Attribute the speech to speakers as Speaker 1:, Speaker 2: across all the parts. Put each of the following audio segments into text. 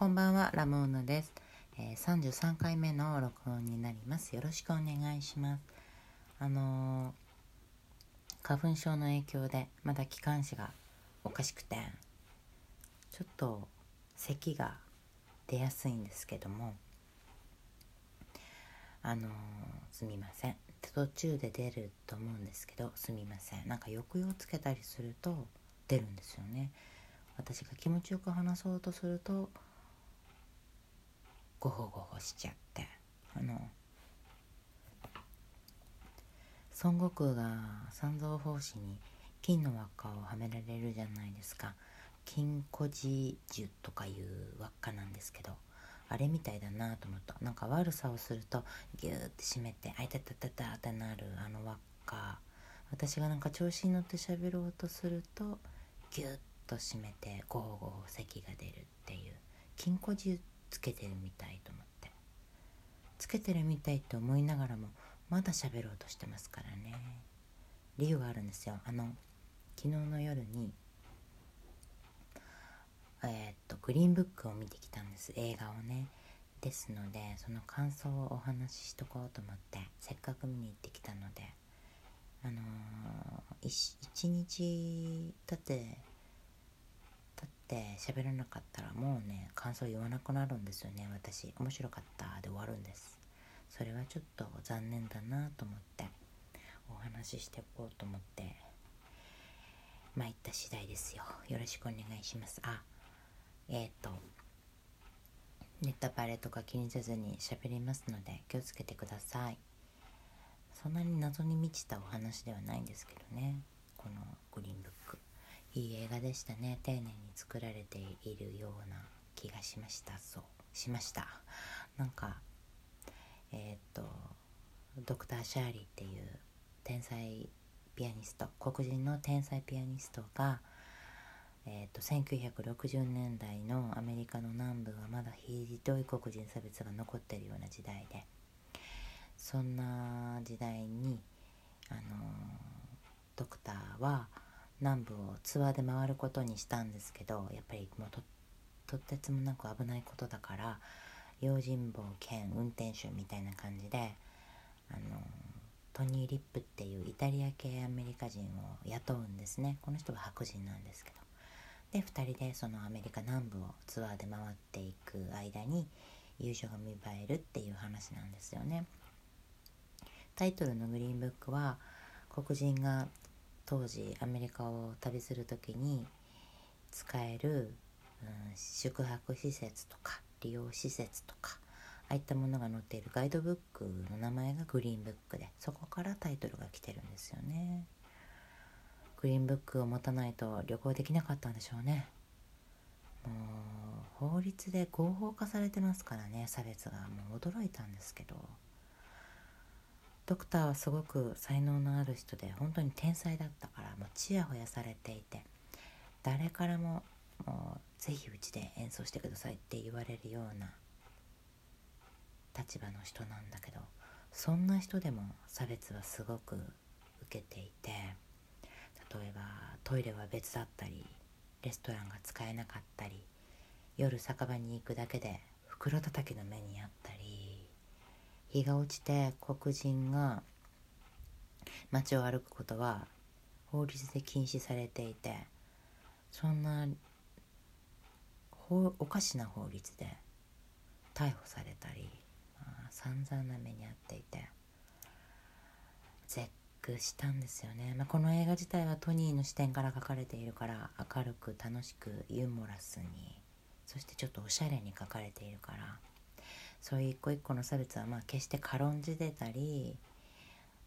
Speaker 1: こんばんはラムーヌです、えー、33回目の録音になります。よろしくお願いします。あのー、花粉症の影響でまだ気管支がおかしくてちょっと咳が出やすいんですけどもあのー、すみません。途中で出ると思うんですけどすみません。なんか抑揚つけたりすると出るんですよね。私が気持ちよく話そうとするとゴホゴホしちゃって。あの孫悟空が三蔵法師に金の輪っかをはめられるじゃないですか。金庫寺樹とかいう輪っかなんですけどあれみたいだなと思った。なんか悪さをするとギューって締めてあいたたたたってなるあの輪っか。私がなんか調子に乗って喋ろうとするとギューッと締めてゴーゴー咳が出るっていう。金庫寺つけてるみたいと思って。つけてるみたいって思いながらもまだ喋ろうとしてますからね。理由があるんですよ。あの昨日の夜にえー、っとグリーンブックを見てきたんです。映画をね。ですのでその感想をお話ししとこうと思ってせっかく見に行ってきたのであのー、一日経ってって喋らなかったらもうね感想言わなくなるんですよね。私面白かったで終わるんです。それはちょっと残念だなと思ってお話ししていこうと思って参った次第ですよ。よろしくお願いします。あえっ、ー、とネタバレとか気にせずに喋りますので気をつけてください。そんなに謎に満ちたお話ではないんですけどね。このグリーンブック。いい映画でしたね。丁寧に作られているような気がしました。そう。しました。なんかえっ、とドクター・シャーリーっていう天才ピアニスト黒人の天才ピアニストがえーと、1960年代のアメリカの南部はまだひどい黒人差別が残ってるような時代でそんな時代にあのドクターは南部をツアーで回ることにしたんですけどやっぱりもうととってつもなく危ないことだから用心棒兼運転手みたいな感じであのトニー・リップっていうイタリア系アメリカ人を雇うんですね。この人は白人なんですけど。で2人でそのアメリカ南部をツアーで回っていく間に友情が芽生えるっていう話なんですよね。タイトルのグリーンブックは黒人が当時アメリカを旅する時に使える、うん、宿泊施設とか利用施設とかああいったものが載っている。ガイドブックの名前がグリーンブックでそこからタイトルが来てるんですよね。グリーンブックを持たないと旅行できなかったんでしょうね。もう法律で合法化されてますからね差別が。もう驚いたんですけど。ドクターはすごく才能のある人で本当に天才だったからもうちやほやされていて誰からももうぜひうちで演奏してくださいって言われるような立場の人なんだけどそんな人でも差別はすごく受けていて例えばトイレは別だったりレストランが使えなかったり夜酒場に行くだけで袋叩きの目にあったり日が落ちて黒人が街を歩くことは法律で禁止されていてそんなおかしな法律で逮捕されたり、まあ、散々な目に遭っていて絶句したんですよね、まあ、この映画自体はトニーの視点から描かれているから明るく楽しくユーモラスにそしてちょっとおしゃれに描かれているからそういう一個一個の差別はまあ決して軽んじてたり、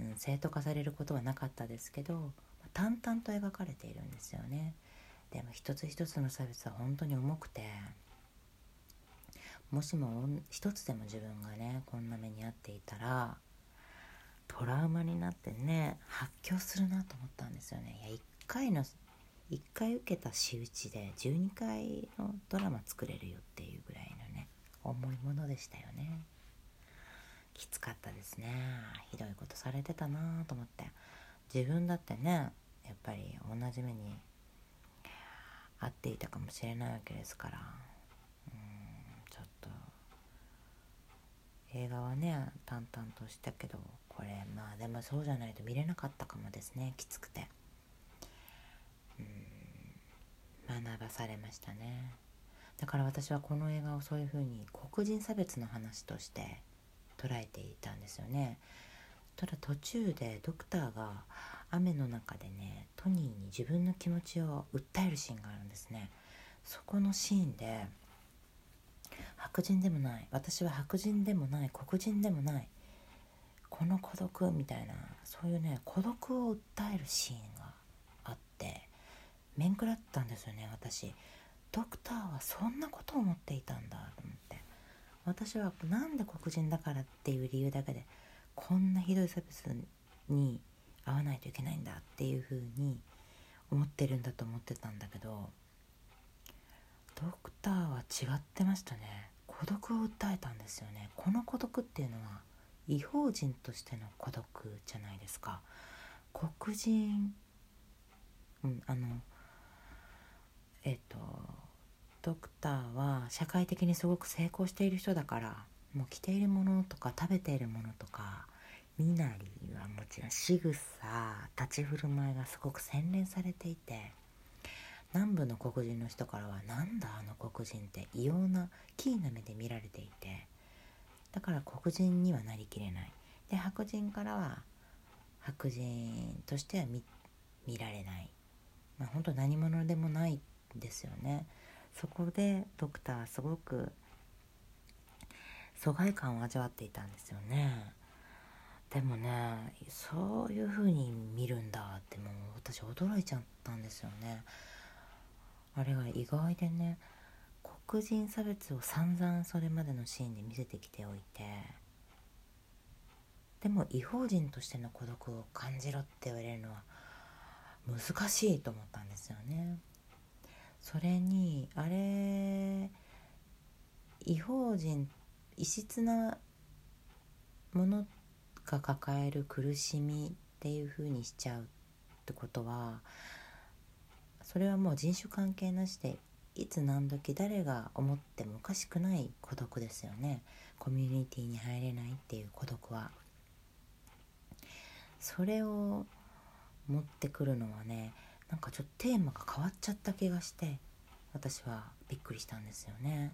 Speaker 1: うん、正当化されることはなかったですけど淡々と描かれているんですよね。でも一つ一つの差別は本当に重くてもしも一つでも自分がねこんな目に遭っていたらトラウマになってね発狂するなと思ったんですよね。いや1回の1回受けた仕打ちで12回のドラマ作れるよっていうぐらい重いものでしたよね。きつかったですね。ひどいことされてたなと思って。自分だってねやっぱり同じ目に遭っていたかもしれないわけですから。うんちょっと映画はね淡々としたけどこれまあでもそうじゃないと見れなかったかもですね。きつくて。うん学ばされましたね。だから私はこの映画をそういうふうに黒人差別の話として捉えていたんですよね。ただ途中でドクターが雨の中でねトニーに自分の気持ちを訴えるシーンがあるんですね。そこのシーンで白人でもない私は白人でもない黒人でもないこの孤独みたいなそういうね孤独を訴えるシーンがあって面食らったんですよね私。ドクターはそんなことを思っていたんだと思って。私はなんで黒人だからっていう理由だけでこんなひどい差別に会わないといけないんだっていうふうに思ってるんだと思ってたんだけどドクターは違ってましたね。孤独を訴えたんですよね。この孤独っていうのは違法人としての孤独じゃないですか。黒人うんあのえっとドクターは社会的にすごく成功している人だからもう着ているものとか食べているものとか身なりはもちろん仕草立ち振る舞いがすごく洗練されていて南部の黒人の人からはなんだあの黒人って異様なキーな目で見られていてだから黒人にはなりきれない。で白人からは白人としては見られない、まあ、本当何者でもないですよね。そこでドクターはすごく疎外感を味わっていたんですよねでもねそういう風に見るんだってもう私驚いちゃったんですよねあれが意外でね黒人差別を散々それまでのシーンで見せてきておいてでも違法人としての孤独を感じろって言われるのは難しいと思ったんですよね。それにあれ違法人異質なものが抱える苦しみっていう風にしちゃうってことはそれはもう人種関係なしでいつ何時誰が思ってもおかしくない孤独ですよね。コミュニティに入れないっていう孤独は。それを持ってくるのはねなんかちょっとテーマが変わっちゃった気がして私はびっくりしたんですよね。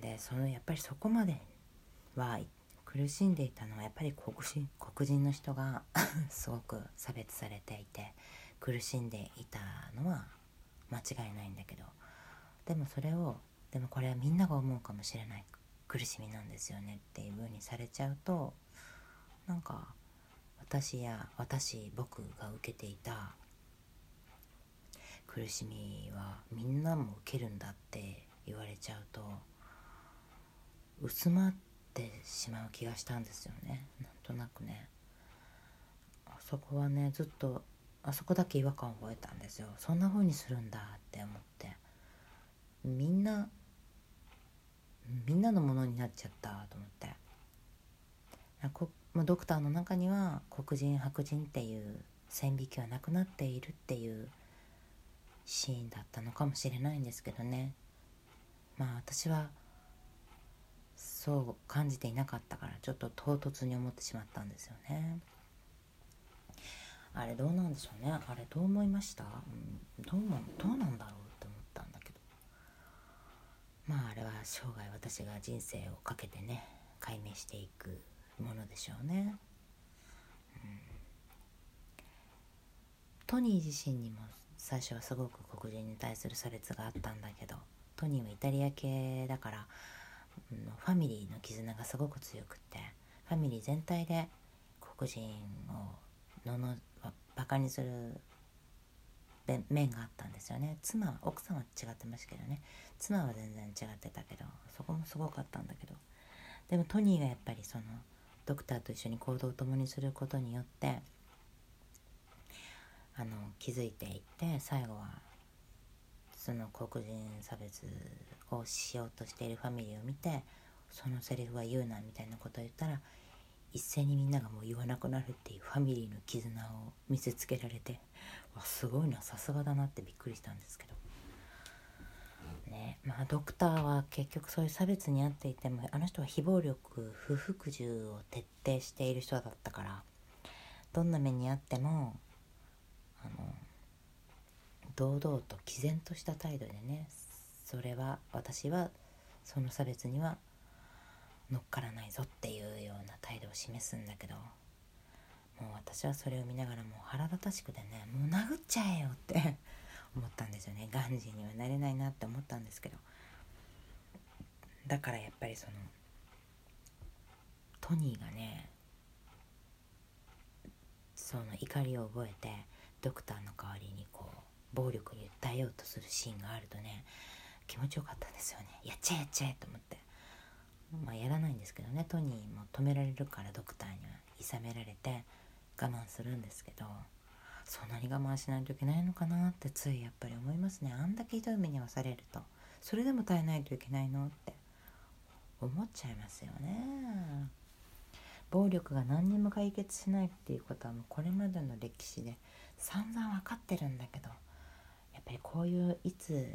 Speaker 1: でそのやっぱりそこまでは苦しんでいたのはやっぱり黒人黒人の人が すごく差別されていて苦しんでいたのは間違いないんだけど。でもそれをでもこれはみんなが思うかもしれない苦しみなんですよねっていう風にされちゃうとなんか私や私僕が受けていた苦しみはみんなも受けるんだって言われちゃうと薄まってしまう気がしたんですよね。なんとなくね。あそこはねずっとあそこだけ違和感を覚えたんですよ。そんな風にするんだって思って。みんなみんなのものになっちゃったと思って。こドクターの中には黒人白人っていう線引きはなくなっているっていうシーンだったのかもしれないんですけどね。まあ私はそう感じていなかったからちょっと唐突に思ってしまったんですよね。あれどうなんでしょうね。あれどう思いました、うん、どうもどうなんだろうって思ったんだけど。まああれは生涯私が人生をかけてね解明していくものでしょうね、うん、トニー自身にも最初はすごく黒人に対する差別があったんだけどトニーはイタリア系だから、うん、ファミリーの絆がすごく強くてファミリー全体で黒人をののバカにする面があったんですよね。妻は奥さんは違ってましたけどね。妻は全然違ってたけどそこもすごかったんだけど。でもトニーがやっぱりそのドクターと一緒に行動を共にすることによってあの気づいていって最後はその黒人差別をしようとしているファミリーを見てそのセリフは言うなみたいなことを言ったら一斉にみんながもう言わなくなるっていうファミリーの絆を見せつけられてわすごいなさすがだなってびっくりしたんですけど。ね。まあドクターは結局そういう差別にあっていてもあの人は非暴力不服従を徹底している人だったからどんな目にあってもあの堂々と毅然とした態度でねそれは私はその差別には乗っからないぞっていうような態度を示すんだけどもう私はそれを見ながらもう腹立たしくてねもう殴っちゃえよって思ったんですよね。ガンジーにはなれないなって思ったんですけど。だからやっぱりそのトニーがねその怒りを覚えてドクターの代わりにこう暴力に訴えようとするシーンがあるとね気持ちよかったんですよね。やっちゃえやっちゃえと思って。まあやらないんですけどね。トニーも止められるからドクターにはいさめられて我慢するんですけど。そんなに我慢しないといけないのかなってついやっぱり思いますね。あんだけひどい目に遭わされると。それでも耐えないといけないのって。思っちゃいますよね。暴力が何にも解決しないっていうことはもうこれまでの歴史で散々分かってるんだけどやっぱりこういういつ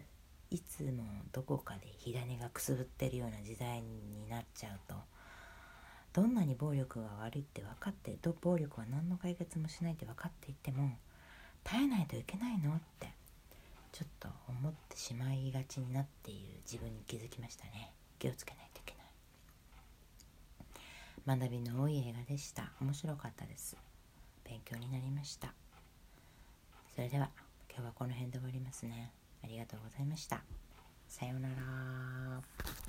Speaker 1: いつもどこかで火種がくすぶってるような時代になっちゃうとどんなに暴力が悪いって分かって暴力は何の解決もしないって分かっていても耐えないといけないのってちょっと思ってしまいがちになっている自分に気づきましたね。気をつけないといけない。学びの多い映画でした。面白かったです。勉強になりました。それでは今日はこの辺で終わりますね。ありがとうございました。さようなら。